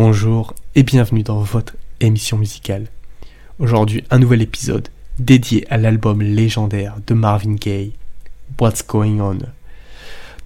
bonjour et bienvenue dans votre émission musicale. Aujourd'hui, un nouvel épisode dédié à l'album légendaire de Marvin Gaye, What's Going On.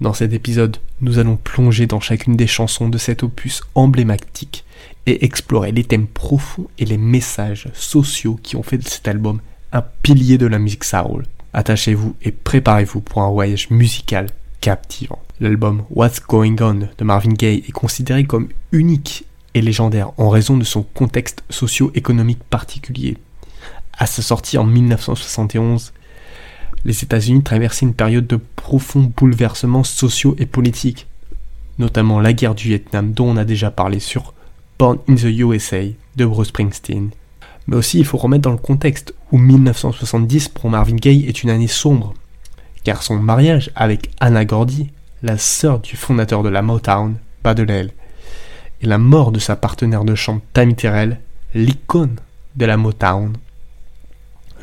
Dans cet épisode, nous allons plonger dans chacune des chansons de cet opus emblématique et explorer les thèmes profonds et les messages sociaux qui ont fait de cet album un pilier de la musique soul. Attachez-vous et préparez-vous pour un voyage musical captivant. L'album What's Going On de Marvin Gaye est considéré comme unique et légendaire en raison de son contexte socio-économique particulier. À sa sortie en 1971, les États-Unis traversaient une période de profonds bouleversements sociaux et politiques, notamment la guerre du Vietnam dont on a déjà parlé sur Born in the USA de Bruce Springsteen. Mais aussi il faut remettre dans le contexte où 1970 pour Marvin Gaye est une année sombre, car son mariage avec Anna Gordy, la sœur du fondateur de la Motown, bat de l'aile, et la mort de sa partenaire de chant Tammy Terrell, l'icône de la Motown,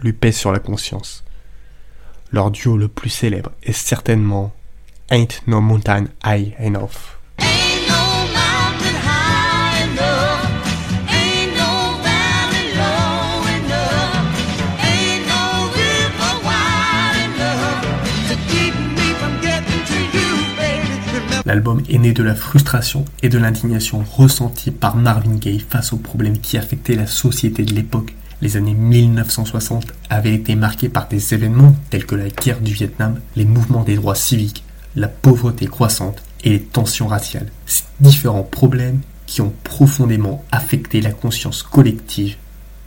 lui pèse sur la conscience. Leur duo le plus célèbre est certainement Ain't No Mountain High Enough. L'album est né de la frustration et de l'indignation ressentie par Marvin Gaye face aux problèmes qui affectaient la société de l'époque. Les années 1960 avaient été marquées par des événements tels que la guerre du Vietnam, les mouvements des droits civiques, la pauvreté croissante et les tensions raciales. Ces différents problèmes qui ont profondément affecté la conscience collective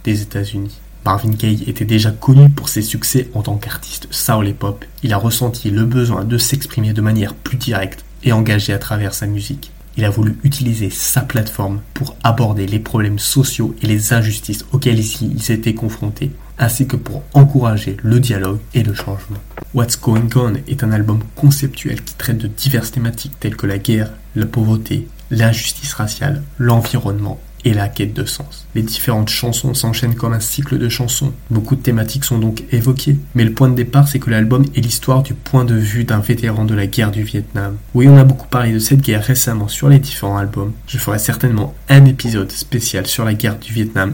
des États-Unis. Marvin Gaye était déjà connu pour ses succès en tant qu'artiste soul et pop. Il a ressenti le besoin de s'exprimer de manière plus directe et engagé à travers sa musique. Il a voulu utiliser sa plateforme pour aborder les problèmes sociaux et les injustices auxquels il s'était confronté, ainsi que pour encourager le dialogue et le changement. What's Going On est un album conceptuel qui traite de diverses thématiques telles que la guerre, la pauvreté, l'injustice raciale, l'environnement et la quête de sens. Les différentes chansons s'enchaînent comme un cycle de chansons. Beaucoup de thématiques sont donc évoquées, mais le point de départ c'est que l'album est l'histoire du point de vue d'un vétéran de la guerre du Vietnam. Oui, on a beaucoup parlé de cette guerre récemment sur les différents albums. Je ferai certainement un épisode spécial sur la guerre du Vietnam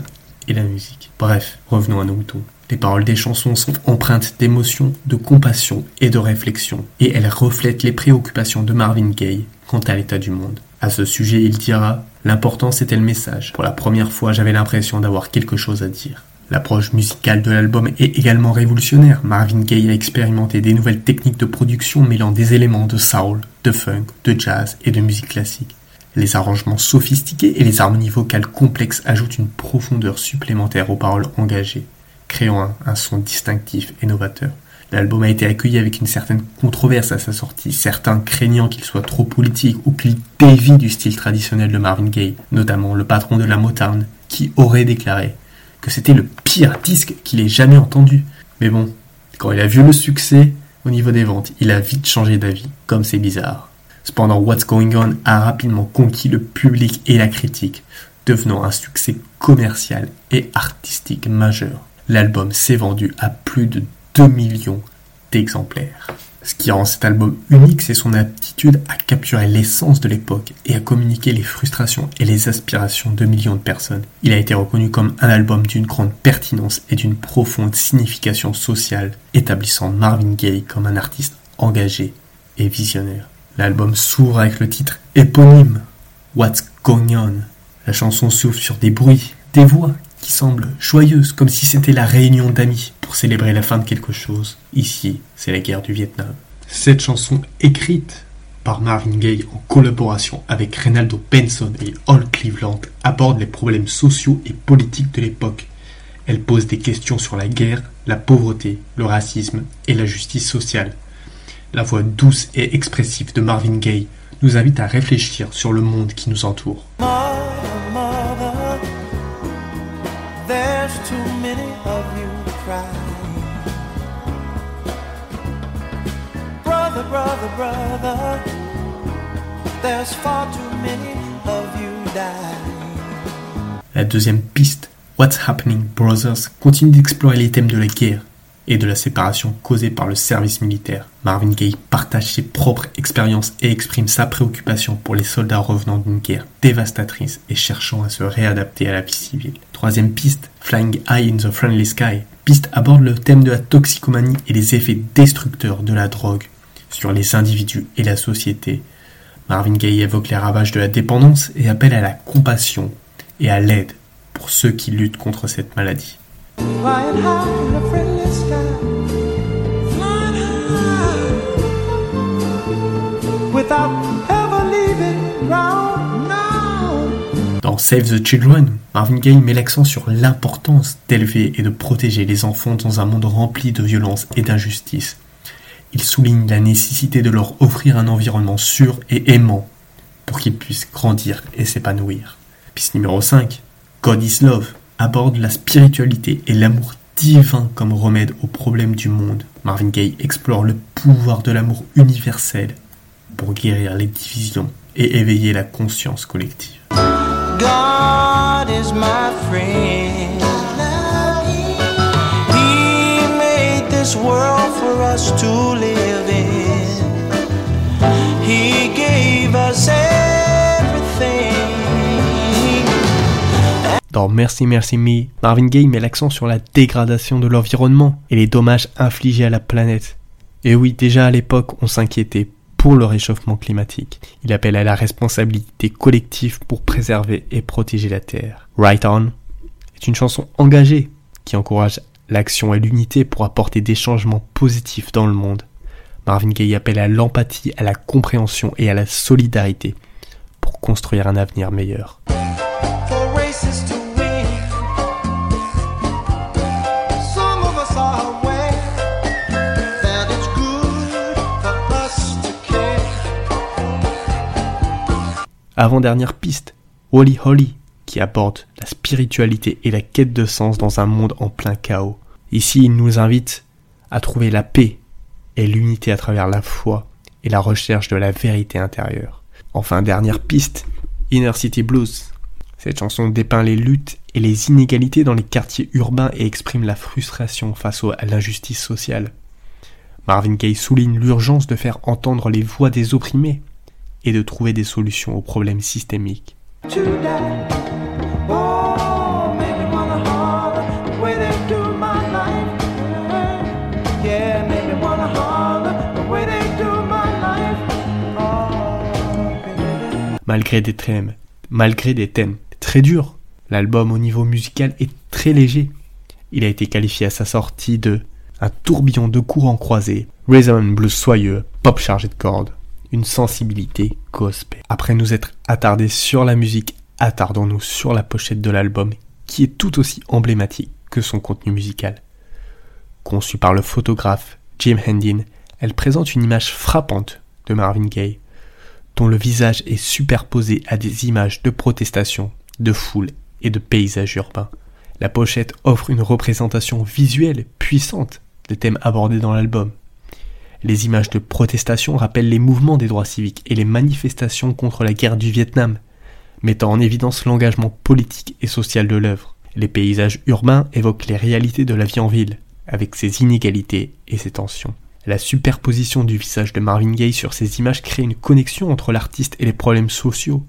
et la musique. Bref, revenons à nos moutons. Les paroles des chansons sont empreintes d'émotion, de compassion et de réflexion, et elles reflètent les préoccupations de Marvin Gaye quant à l'état du monde. À ce sujet, il dira L'important c'était le message. Pour la première fois, j'avais l'impression d'avoir quelque chose à dire. L'approche musicale de l'album est également révolutionnaire. Marvin Gaye a expérimenté des nouvelles techniques de production mêlant des éléments de soul, de funk, de jazz et de musique classique. Les arrangements sophistiqués et les harmonies vocales complexes ajoutent une profondeur supplémentaire aux paroles engagées, créant un, un son distinctif et novateur. L'album a été accueilli avec une certaine controverse à sa sortie, certains craignant qu'il soit trop politique ou qu'il dévie du style traditionnel de Marvin Gaye, notamment le patron de la Motown, qui aurait déclaré que c'était le pire disque qu'il ait jamais entendu. Mais bon, quand il a vu le succès au niveau des ventes, il a vite changé d'avis, comme c'est bizarre. Cependant, What's Going On a rapidement conquis le public et la critique, devenant un succès commercial et artistique majeur. L'album s'est vendu à plus de 2 millions d'exemplaires. Ce qui rend cet album unique, c'est son aptitude à capturer l'essence de l'époque et à communiquer les frustrations et les aspirations de millions de personnes. Il a été reconnu comme un album d'une grande pertinence et d'une profonde signification sociale, établissant Marvin Gaye comme un artiste engagé et visionnaire. L'album s'ouvre avec le titre éponyme What's Going On? La chanson s'ouvre sur des bruits, des voix qui semblent joyeuses, comme si c'était la réunion d'amis pour célébrer la fin de quelque chose. Ici, c'est la guerre du Vietnam. Cette chanson écrite par Marvin Gaye en collaboration avec Reynaldo Benson et All Cleveland aborde les problèmes sociaux et politiques de l'époque. Elle pose des questions sur la guerre, la pauvreté, le racisme et la justice sociale. La voix douce et expressive de Marvin Gaye nous invite à réfléchir sur le monde qui nous entoure. La deuxième piste, What's Happening Brothers, continue d'explorer les thèmes de la guerre, et de la séparation causée par le service militaire. Marvin Gaye partage ses propres expériences et exprime sa préoccupation pour les soldats revenant d'une guerre dévastatrice et cherchant à se réadapter à la vie civile. Troisième piste, Flying High in the Friendly Sky. Piste aborde le thème de la toxicomanie et les effets destructeurs de la drogue sur les individus et la société. Marvin Gaye évoque les ravages de la dépendance et appelle à la compassion et à l'aide pour ceux qui luttent contre cette maladie. Dans Save the Children, Marvin Gaye met l'accent sur l'importance d'élever et de protéger les enfants dans un monde rempli de violence et d'injustice. Il souligne la nécessité de leur offrir un environnement sûr et aimant pour qu'ils puissent grandir et s'épanouir. Piste numéro 5, God is Love aborde la spiritualité et l'amour divin comme remède aux problèmes du monde. Marvin Gaye explore le pouvoir de l'amour universel pour guérir les divisions et éveiller la conscience collective. This Dans Merci Merci Me, Marvin Gaye met l'accent sur la dégradation de l'environnement et les dommages infligés à la planète. Et oui, déjà à l'époque, on s'inquiétait pour le réchauffement climatique. Il appelle à la responsabilité collective pour préserver et protéger la Terre. Right On est une chanson engagée qui encourage l'action et l'unité pour apporter des changements positifs dans le monde. Marvin Gaye appelle à l'empathie, à la compréhension et à la solidarité pour construire un avenir meilleur. Avant-dernière piste, Wally Holly, qui la spiritualité et la quête de sens dans un monde en plein chaos. Ici, il nous invite à trouver la paix et l'unité à travers la foi et la recherche de la vérité intérieure. Enfin, dernière piste, Inner City Blues. Cette chanson dépeint les luttes et les inégalités dans les quartiers urbains et exprime la frustration face à l'injustice sociale. Marvin Gaye souligne l'urgence de faire entendre les voix des opprimés et de trouver des solutions aux problèmes systémiques. Malgré des thèmes, malgré des thèmes très durs, l'album au niveau musical est très léger. Il a été qualifié à sa sortie de un tourbillon de courants croisés, rhythm blues soyeux, pop chargé de cordes une sensibilité gospel. Après nous être attardés sur la musique, attardons-nous sur la pochette de l'album qui est tout aussi emblématique que son contenu musical. Conçue par le photographe Jim Hendin, elle présente une image frappante de Marvin Gaye, dont le visage est superposé à des images de protestation, de foule et de paysages urbains. La pochette offre une représentation visuelle puissante des thèmes abordés dans l'album, les images de protestation rappellent les mouvements des droits civiques et les manifestations contre la guerre du Vietnam, mettant en évidence l'engagement politique et social de l'œuvre. Les paysages urbains évoquent les réalités de la vie en ville, avec ses inégalités et ses tensions. La superposition du visage de Marvin Gaye sur ces images crée une connexion entre l'artiste et les problèmes sociaux,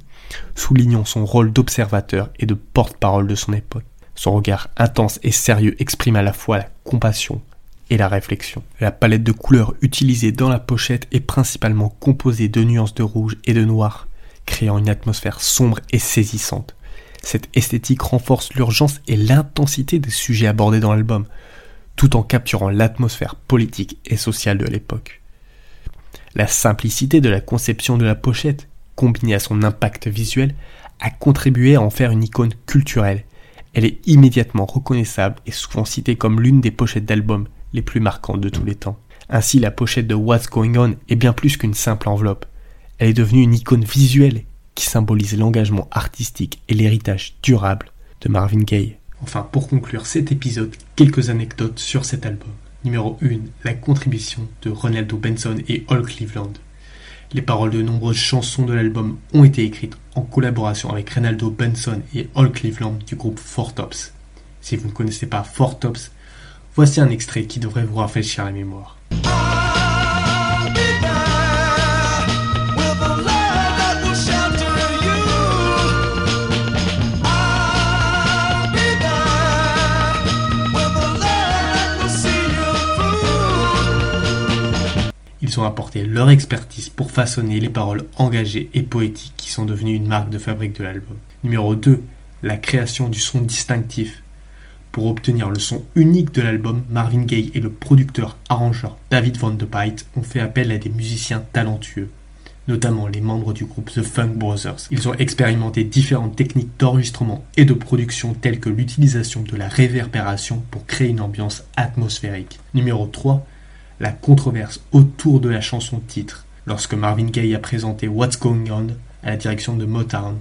soulignant son rôle d'observateur et de porte-parole de son époque. Son regard intense et sérieux exprime à la fois la compassion, et la réflexion. La palette de couleurs utilisée dans la pochette est principalement composée de nuances de rouge et de noir, créant une atmosphère sombre et saisissante. Cette esthétique renforce l'urgence et l'intensité des sujets abordés dans l'album, tout en capturant l'atmosphère politique et sociale de l'époque. La simplicité de la conception de la pochette, combinée à son impact visuel, a contribué à en faire une icône culturelle. Elle est immédiatement reconnaissable et souvent citée comme l'une des pochettes d'albums les plus marquantes de tous les temps. Ainsi, la pochette de What's Going On est bien plus qu'une simple enveloppe. Elle est devenue une icône visuelle qui symbolise l'engagement artistique et l'héritage durable de Marvin Gaye. Enfin, pour conclure cet épisode, quelques anecdotes sur cet album. Numéro 1, la contribution de Ronaldo Benson et All Cleveland. Les paroles de nombreuses chansons de l'album ont été écrites en collaboration avec Ronaldo Benson et All Cleveland du groupe Four Tops. Si vous ne connaissez pas Four Tops, Voici un extrait qui devrait vous rafraîchir la mémoire. Ont apporté leur expertise pour façonner les paroles engagées et poétiques qui sont devenues une marque de fabrique de l'album. Numéro 2. La création du son distinctif. Pour obtenir le son unique de l'album, Marvin Gaye et le producteur-arrangeur David Van de Pite ont fait appel à des musiciens talentueux, notamment les membres du groupe The Funk Brothers. Ils ont expérimenté différentes techniques d'enregistrement et de production telles que l'utilisation de la réverbération pour créer une ambiance atmosphérique. Numéro 3 la controverse autour de la chanson titre lorsque Marvin Gaye a présenté What's Going On à la direction de Motown.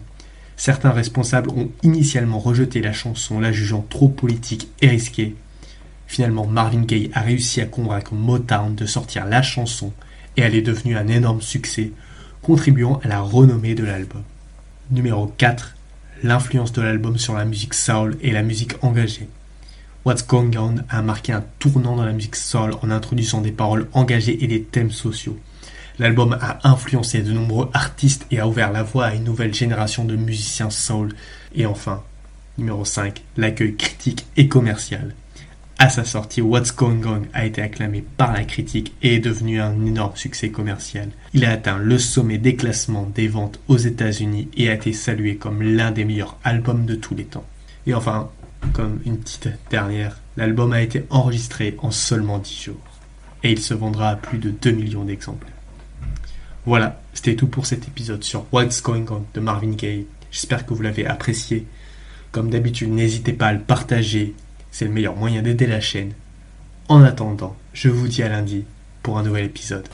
Certains responsables ont initialement rejeté la chanson, la jugeant trop politique et risquée. Finalement, Marvin Gaye a réussi à convaincre Motown de sortir la chanson et elle est devenue un énorme succès, contribuant à la renommée de l'album. Numéro 4. L'influence de l'album sur la musique soul et la musique engagée. What's Going On a marqué un tournant dans la musique soul en introduisant des paroles engagées et des thèmes sociaux. L'album a influencé de nombreux artistes et a ouvert la voie à une nouvelle génération de musiciens soul. Et enfin, numéro 5, l'accueil critique et commercial. À sa sortie, What's Going On a été acclamé par la critique et est devenu un énorme succès commercial. Il a atteint le sommet des classements des ventes aux États-Unis et a été salué comme l'un des meilleurs albums de tous les temps. Et enfin, comme une petite dernière, l'album a été enregistré en seulement 10 jours. Et il se vendra à plus de 2 millions d'exemplaires. Voilà, c'était tout pour cet épisode sur What's Going On de Marvin Gaye. J'espère que vous l'avez apprécié. Comme d'habitude, n'hésitez pas à le partager. C'est le meilleur moyen d'aider la chaîne. En attendant, je vous dis à lundi pour un nouvel épisode.